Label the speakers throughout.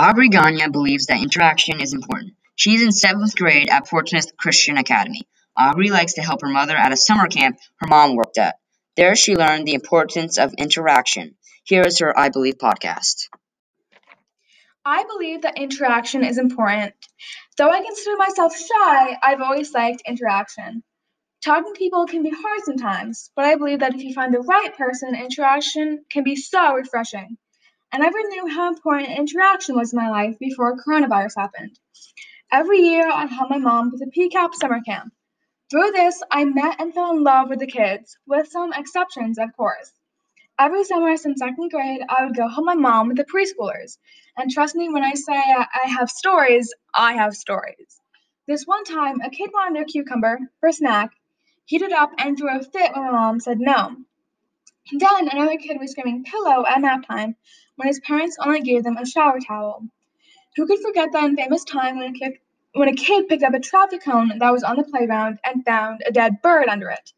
Speaker 1: Aubrey Gagne believes that interaction is important. She is in seventh grade at Portsmouth Christian Academy. Aubrey likes to help her mother at a summer camp her mom worked at. There she learned the importance of interaction. Here is her I Believe podcast.
Speaker 2: I believe that interaction is important. Though I consider myself shy, I've always liked interaction. Talking to people can be hard sometimes, but I believe that if you find the right person, interaction can be so refreshing. I never knew how important interaction was in my life before coronavirus happened. Every year, I help my mom with a PCAP summer camp. Through this, I met and fell in love with the kids, with some exceptions, of course. Every summer since second grade, I would go help my mom with the preschoolers. And trust me when I say I have stories, I have stories. This one time, a kid wanted their cucumber for a snack, heated up, and threw a fit when my mom said no. Then another kid was screaming pillow at nap time when his parents only gave them a shower towel. Who could forget that infamous time when a kid, when a kid picked up a traffic cone that was on the playground and found a dead bird under it?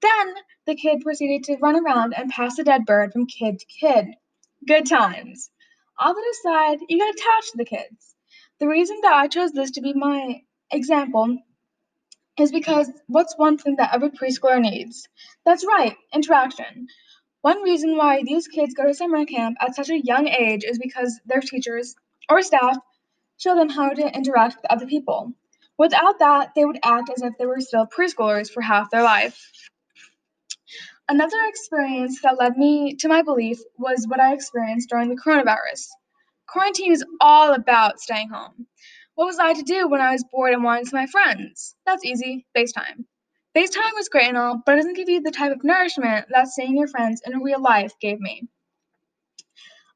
Speaker 2: Then the kid proceeded to run around and pass the dead bird from kid to kid. Good times. All that aside, you get attached to the kids. The reason that I chose this to be my example is because what's one thing that every preschooler needs? That's right, interaction. One reason why these kids go to summer camp at such a young age is because their teachers or staff show them how to interact with other people. Without that, they would act as if they were still preschoolers for half their life. Another experience that led me to my belief was what I experienced during the coronavirus. Quarantine is all about staying home. What was I to do when I was bored and wanted to see my friends? That's easy FaceTime. FaceTime was great and all, but it doesn't give you the type of nourishment that seeing your friends in real life gave me.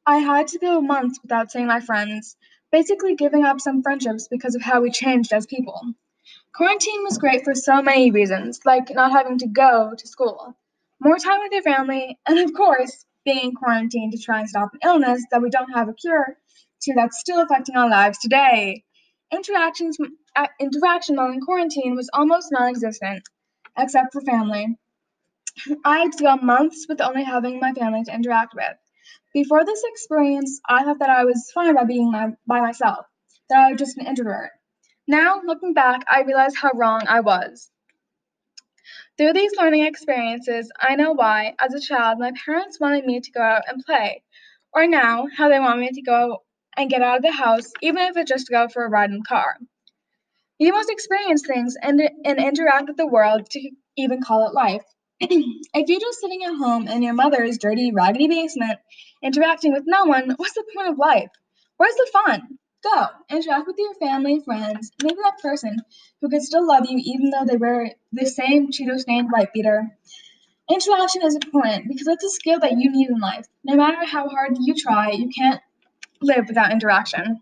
Speaker 2: I had to go months without seeing my friends, basically giving up some friendships because of how we changed as people. Quarantine was great for so many reasons, like not having to go to school more time with your family, and of course, being in quarantine to try and stop an illness that we don't have a cure to that's still affecting our lives today. Interactions, interaction while in quarantine was almost non existent, except for family. I had to go months with only having my family to interact with. Before this experience, I thought that I was fine by being my, by myself, that I was just an introvert. Now, looking back, I realize how wrong I was. Through these learning experiences, I know why, as a child, my parents wanted me to go out and play, or now, how they want me to go and get out of the house, even if it's just to go for a ride in the car. You must experience things and, and interact with the world to even call it life. if you're just sitting at home in your mother's dirty, raggedy basement, interacting with no one, what's the point of life? Where's the fun? Go, interact with your family, friends, maybe that person who could still love you even though they wear the same Cheeto stained white beater. Interaction is important because it's a skill that you need in life. No matter how hard you try, you can't live without interaction.